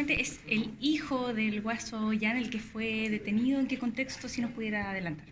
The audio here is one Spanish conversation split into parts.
es el hijo del guaso Jan el que fue detenido. ¿En qué contexto, si nos pudiera adelantar?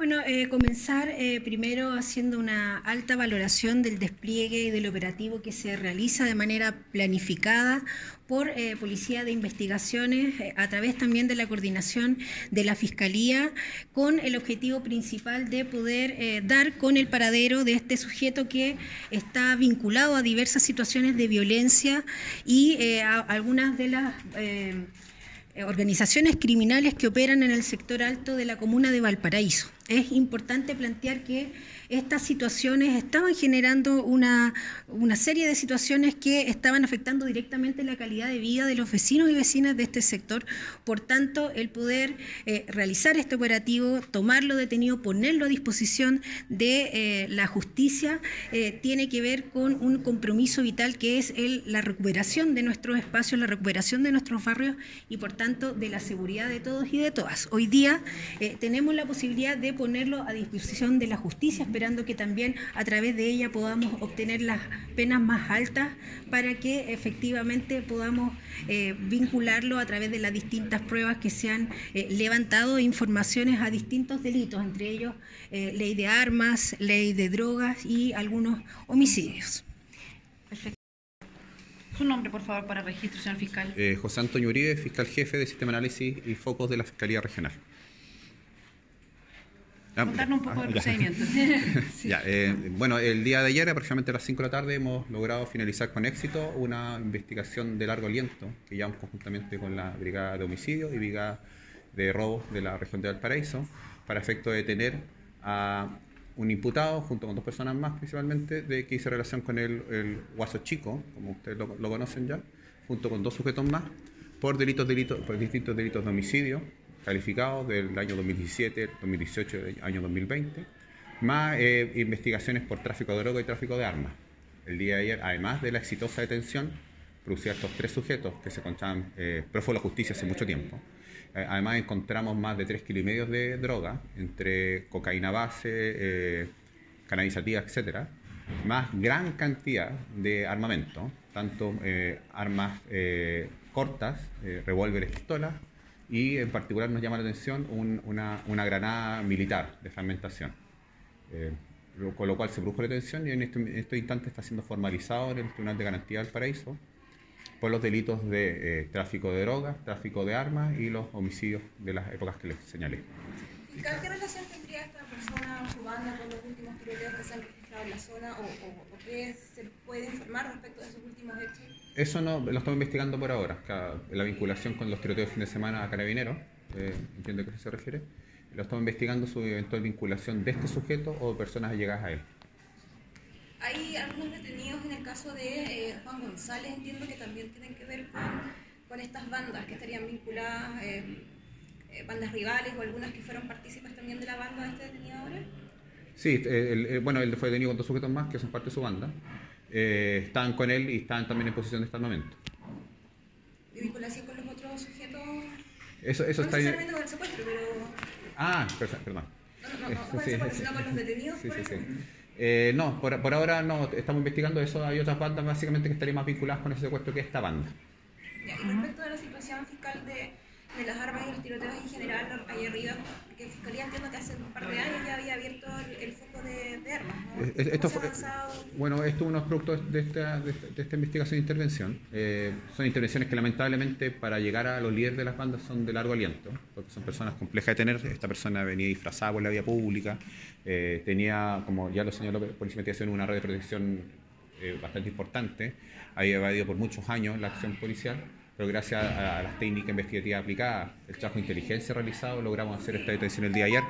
Bueno, eh, comenzar eh, primero haciendo una alta valoración del despliegue y del operativo que se realiza de manera planificada por eh, Policía de Investigaciones a través también de la coordinación de la Fiscalía con el objetivo principal de poder dar con el paradero de este sujeto que está vinculado a diversas situaciones de violencia y a algunas de las organizaciones criminales que operan en el sector alto de la comuna de Valparaíso. Es importante plantear que estas situaciones estaban generando una, una, serie de situaciones que estaban afectando directamente la calidad de vida de los vecinos y vecinas de este sector. Por tanto, el poder eh, realizar este operativo, tomarlo detenido, ponerlo a disposición de eh, la justicia, eh, tiene que ver con un compromiso vital que es el, la recuperación de nuestros espacios, la recuperación de nuestros barrios y, por tanto, de la seguridad de todos y de todas. Hoy día tenemos la posibilidad de ponerlo a disposición de la justicia, esperando que también a través de ella podamos obtener las penas más altas para que efectivamente podamos eh, vincularlo a través de las distintas pruebas que se han eh, levantado, informaciones a distintos delitos, entre ellos eh, ley de armas, ley de drogas y algunos homicidios. Perfecto. Su nombre, por favor, para registro, señor fiscal. José Antonio Uribe, fiscal jefe de Sistema de Análisis y Focos de la Fiscalía Regional. Ah, Contarnos un poco del procedimiento. Eh, bueno, el día de ayer, aproximadamente a las 5 de la tarde, hemos logrado finalizar con éxito una investigación de largo aliento que llevamos conjuntamente con la Brigada de Homicidio y Brigada de Robo de la región de Valparaíso para efecto de detener a un imputado junto con dos personas más principalmente de que hizo relación con el, el Guaso Chico, como ustedes lo, lo, conocen ya, junto con dos sujetos más por delitos, delitos, por distintos delitos de homicidio, calificados del año 2017, 2018 y año 2020, más eh, investigaciones por tráfico de droga y tráfico de armas. El día de ayer, además de la exitosa detención, producida estos tres sujetos que se encontraban eh, prófugos de la justicia hace mucho tiempo. Eh, además encontramos más de 3 kilos y medio de droga, entre cocaína base, eh, cannabisativa, etcétera, más gran cantidad de armamento, tanto armas cortas, revólveres, pistolas, y en particular nos llama la atención una, una, granada militar de fragmentación. Eh, con lo cual se produjo la detención y en este, en este, instante está siendo formalizado en el Tribunal de Garantía del Paraíso por los delitos de eh, tráfico de drogas, tráfico de armas y los homicidios de las épocas que les señalé. ¿Qué relación tendría esta persona o su banda con los últimos tiroteos que se han registrado en la zona o, o, qué se puede informar respecto de esos últimos hechos? Eso no lo estamos investigando por ahora, la vinculación con los tiroteos de fin de semana a carabineros, eh, entiendo a qué se refiere. Lo estamos investigando su eventual vinculación de este sujeto o personas allegadas a él. Hay algunos detenidos en el caso de eh, Juan González, entiendo que también tienen que ver con, con estas bandas que estarían vinculadas, eh, eh bandas rivales o algunas que fueron partícipes también de la banda de este detenido ahora. Sí, el, bueno, él fue detenido con dos sujetos más que son parte de su banda eh, estaban con él y estaban también en posición de estar armamento. ¿De vinculación con los otros sujetos? Eso, eso no está necesariamente con el secuestro, pero... Ah, perdón. No, no, no, no, con el secuestro, sino con los detenidos, sí, sí, sí. Eh, no, por, por, ahora no, estamos investigando eso. Hay otras bandas básicamente que estarían más vinculadas con ese secuestro que esta banda. Ya, y respecto de la situación fiscal de de las armas y los tiroteos en general ahí arriba, porque Fiscalía entiendo que hace un par de años ya había abierto el, foco de, armas. Esto fue, bueno, esto es uno de los productos de esta, de esta, investigación e intervención. Eh, son intervenciones que lamentablemente para llegar a los líderes de las bandas son de largo aliento, porque son personas complejas de tener. Esta persona venía disfrazada por la vía pública, eh, tenía, como ya lo señaló Policía Investigación, una red de protección eh, bastante importante, había evadido por muchos años la acción policial pero gracias a, las técnicas investigativas aplicadas, el trabajo de inteligencia realizado, logramos hacer esta detención el día de ayer,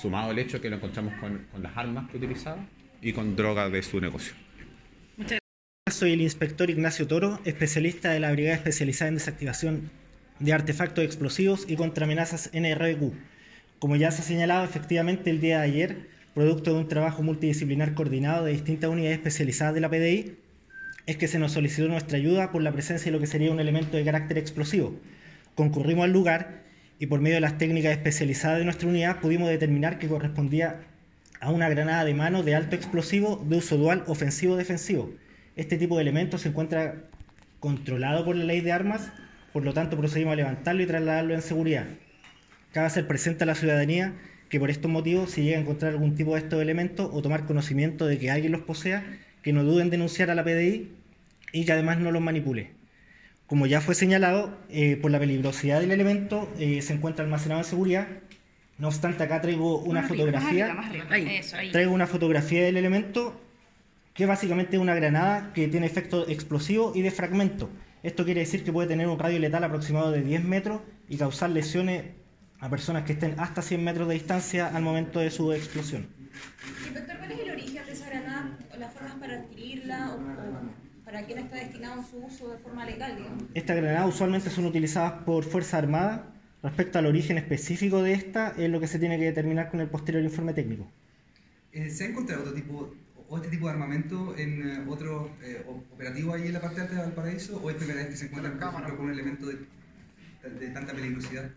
sumado al hecho que lo encontramos con, las armas que utilizaba y con drogas de su negocio. Muchas gracias. Soy el inspector Ignacio Toro, especialista de la Brigada Especializada en Desactivación de Artefactos Explosivos y contra amenazas NRQ. Como ya se ha señalado, efectivamente el día de ayer, producto de un trabajo multidisciplinar coordinado de distintas unidades especializadas de la PDI, es que se nos solicitó nuestra ayuda por la presencia de lo que sería un elemento de carácter explosivo. Concurrimos al lugar y por medio de las técnicas especializadas de nuestra unidad pudimos determinar que correspondía a una granada de mano de alto explosivo de uso dual ofensivo-defensivo. Este tipo de elemento se encuentra controlado por la ley de armas por lo tanto procedimos a levantarlo y trasladarlo en seguridad. Cabe hacer presente a la ciudadanía que por estos motivos, si llega a encontrar algún tipo de estos elementos o tomar conocimiento de que alguien los posea, que no duden en denunciar a la PDI y que además no los manipule. Como ya fue señalado, eh, por la peligrosidad del elemento eh, se encuentra almacenado en seguridad. No obstante, acá traigo una Más arriba, fotografía. más arriba, más arriba. Eso, ahí. Traigo una fotografía del elemento que es básicamente una granada que tiene efecto explosivo y de fragmento. Esto quiere decir que puede tener un radio letal aproximado de 10 metros y causar lesiones a personas que estén hasta 100 metros de distancia al momento de su explosión. Inspector, ¿cuál es el origen de esa granada o las formas para adquirirla o, o para quién está destinado su uso de forma legal, digamos? Estas granadas usualmente son utilizadas por Fuerza Armada. Respecto al origen específico de esta, es lo que se tiene que determinar con el posterior informe técnico. Eh, ¿Se ha encontrado otro tipo, este tipo de armamento en eh, otros eh, operativos ahí en la parte alta de Valparaíso? ¿O es primera vez que se ejemplo, con un elemento de, de tanta peligrosidad?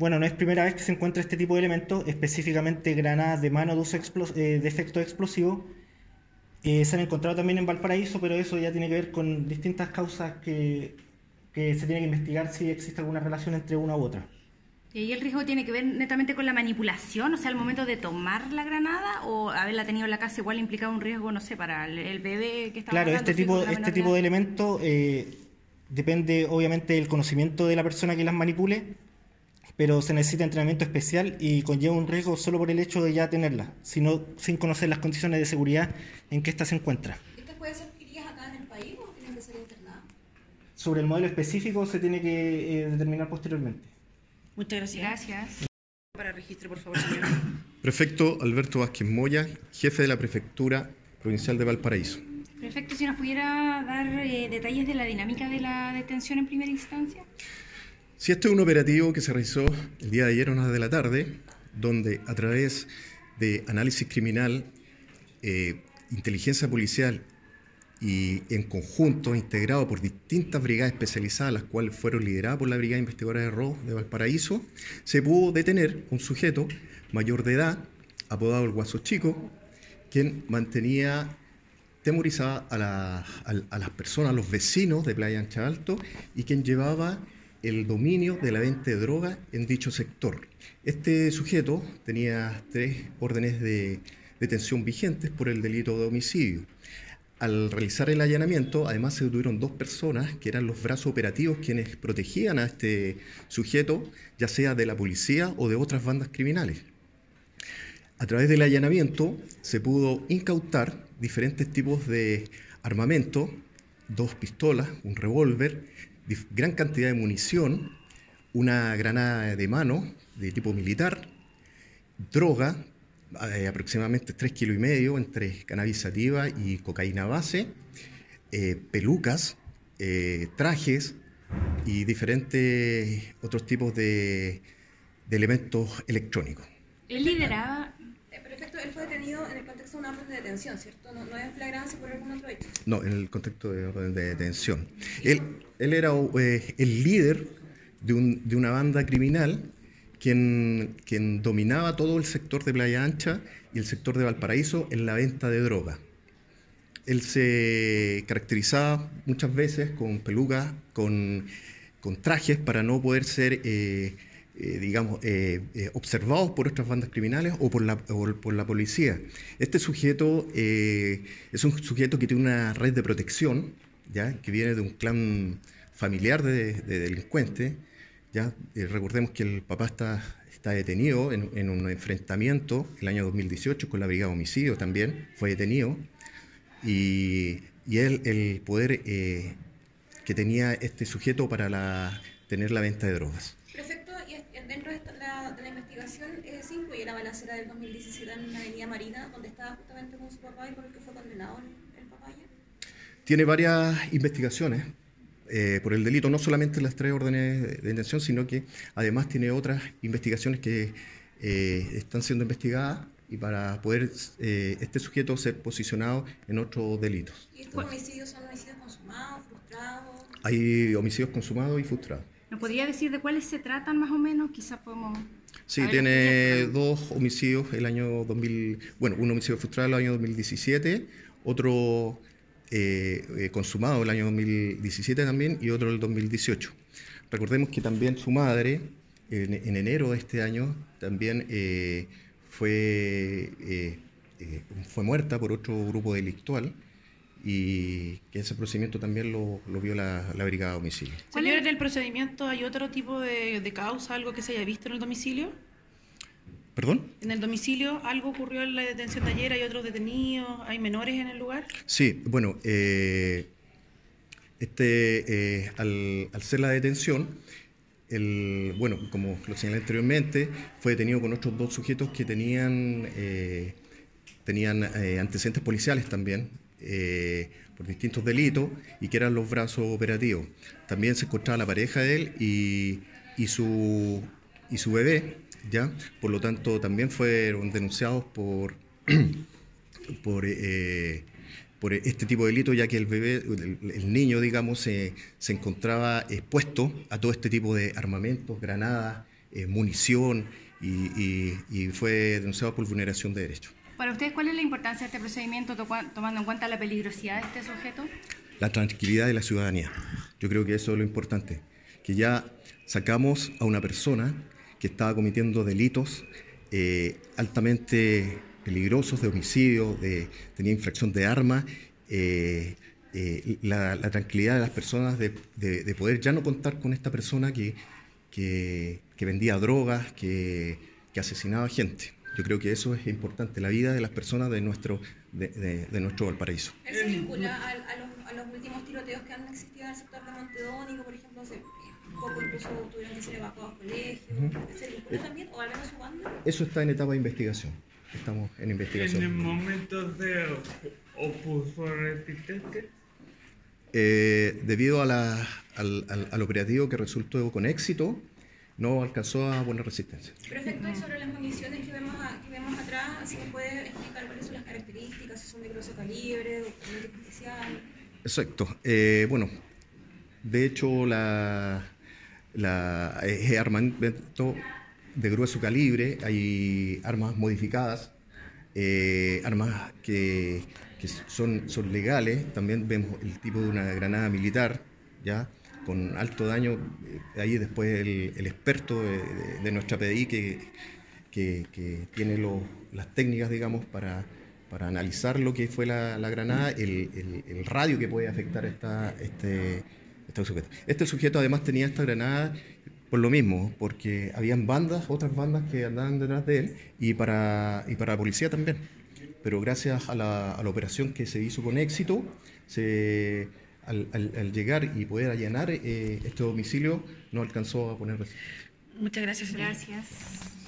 Bueno, no es primera vez que se encuentra este tipo de elementos, específicamente granadas de mano de, uso explos- eh, de efecto explosivo. Eh, se han encontrado también en Valparaíso, pero eso ya tiene que ver con distintas causas que, que se tiene que investigar si existe alguna relación entre una u otra. ¿Y ahí el riesgo tiene que ver netamente con la manipulación? O sea, al momento de tomar la granada o haberla tenido en la casa igual implicaba un riesgo, no sé, para el, bebé que estaba Claro, hablando, este tipo, este menor tipo edad. de elementos eh, depende obviamente del conocimiento de la persona que las manipule, pero se necesita entrenamiento especial y conlleva un riesgo solo por el hecho de ya tenerlas, sino sin conocer las condiciones de seguridad en que ésta se encuentra. ¿Estas pueden ser adquiridas acá en el país o tienen que ser internadas? Sobre el modelo específico se tiene que eh, determinar posteriormente. Muchas gracias. Gracias. Para registro, por favor, señor. Prefecto Alberto Vázquez Moya, jefe de la Prefectura Provincial de Valparaíso. Perfecto, si nos pudiera dar eh, detalles de la dinámica de la detención en primera instancia. Si este es un operativo que se realizó el día de ayer a unas de la tarde, donde a través de análisis criminal, eh, inteligencia policial y en conjunto integrado por distintas brigadas especializadas, las cuales fueron lideradas por la Brigada Investigadora de Robo de Valparaíso, se pudo detener un sujeto mayor de edad, apodado el Guaso Chico, quien mantenía temorizada a- a las personas, a los vecinos de Playa Ancha Alto, y quien llevaba el dominio de la venta de droga en dicho sector. Este sujeto tenía tres órdenes de detención vigentes por el delito de homicidio. Al realizar el allanamiento, además se detuvieron dos personas que eran los brazos operativos quienes protegían a este sujeto, ya sea de la policía o de otras bandas criminales. A través del allanamiento se pudo incautar diferentes tipos de armamento, dos pistolas, un revólver, gran cantidad de munición, una granada de mano de tipo militar, droga, eh, aproximadamente 3 kilos y medio entre cannabis sativa y cocaína base, eh, pelucas, eh, trajes y diferentes otros tipos de, de elementos electrónicos. Él lideraba, Perfecto, él fue detenido en el contexto de una orden de detención, ¿cierto? No, no es flagrancia por algún otro hecho. No, en el contexto de orden de detención. Él, él era eh, el líder de, un- de una banda criminal quien, dominaba todo el sector de Playa Ancha y el sector de Valparaíso en la venta de droga. Él se caracterizaba muchas veces con pelucas, con, con trajes para no poder ser, eh, eh, digamos, eh, observados por otras bandas criminales o por la, policía. Este sujeto es un sujeto que tiene una red de protección, ¿ya? que viene de un clan familiar de, de delincuentes. ¿ya? Eh, recordemos que el papá está, está detenido en, un enfrentamiento el año 2018 con la Brigada de Homicidio también, fue detenido y, y él, el poder eh, que tenía este sujeto para tener la venta de drogas. Perfecto, y dentro de, la, de la investigación eh, se incluye la balacera del 2017 en la avenida Marina, donde estaba justamente con su papá y por el que fue condenado. Tiene varias investigaciones eh, por el delito, no solamente las tres órdenes de detención, sino que además tiene otras investigaciones que eh, están siendo investigadas y para poder eh, este sujeto ser posicionado en otros delitos. ¿Y estos homicidios son homicidios consumados, frustrados? Hay homicidios consumados y frustrados. ¿nos podría decir de cuáles se tratan más o menos? Quizás podemos... Sí, tiene dos homicidios el año 2000, bueno, un homicidio frustrado el año 2017, otro eh, eh, consumado el año 2017 también y otro el 2018. Recordemos que también su madre, en, enero de este año, también eh, fue, fue muerta por otro grupo delictual y que ese procedimiento también lo, vio la, brigada de homicidio. ¿Cuál es el procedimiento? ¿Hay otro tipo de, de causa, algo que se haya visto en el domicilio? ¿Perdón? ¿En el domicilio algo ocurrió en la detención de ayer? ¿Hay otros detenidos? ¿Hay menores en el lugar? Sí, bueno, eh, este, eh, al, ser la detención, el, bueno, como lo señalé anteriormente, fue detenido con otros dos sujetos que tenían, eh, tenían antecedentes policiales también, por distintos delitos, y que eran los brazos operativos. También se encontraba la pareja de él y, y, su, y su bebé, ¿ya? Por lo tanto, también fueron denunciados por, por, eh, por este tipo de delito, ya que el bebé, el, niño, digamos, se, se, encontraba expuesto a todo este tipo de armamentos, granadas, eh, munición, y, y, fue denunciado por vulneración de derechos. Para ustedes, ¿cuál es la importancia de este procedimiento tomando en cuenta la peligrosidad de este sujeto? La tranquilidad de la ciudadanía. Yo creo que eso es lo importante, que ya sacamos a una persona que estaba cometiendo delitos eh, altamente peligrosos de homicidio, de, tenía infracción de armas, eh, eh, la, tranquilidad de las personas de, poder ya no contar con esta persona que, que, vendía drogas, que, asesinaba gente. Yo creo que eso es importante, la vida de las personas de nuestro, de, nuestro Valparaíso. ¿Eso vincula a, los, a, los, últimos tiroteos que han existido en el sector de Montedónico, por ejemplo? Poco incluso tuvieron que ser evacuados colegios. ¿Se también? ¿O al menos su banda? Eso está en etapa de investigación. Estamos en investigación. ¿En el momento de opuso resistencia? Eh, debido a la, al, al, al, operativo que resultó con éxito, no alcanzó a poner resistencia. Perfecto, y sobre las municiones que vemos, que vemos atrás, ¿se puede explicar cuáles son las características? Si son de grosso calibre, de especial. Exacto. Eh, bueno, de hecho, la, la, es armamento de grueso calibre, hay armas modificadas, eh, armas que, son, son legales, también vemos el tipo de una granada militar, ya con alto daño, eh, ahí después el, experto de, nuestra PDI que, que, tiene las técnicas, digamos, para, para analizar lo que fue la, granada, el, el, radio que puede afectar esta, este, este sujeto. Este sujeto además tenía esta granada por lo mismo, porque habían bandas, otras bandas que andaban detrás de él y para, y para la policía también. Pero gracias a la, a la operación que se hizo con éxito, se, al, al, llegar y poder allanar eh, este domicilio, no alcanzó a poner Muchas gracias. Gracias.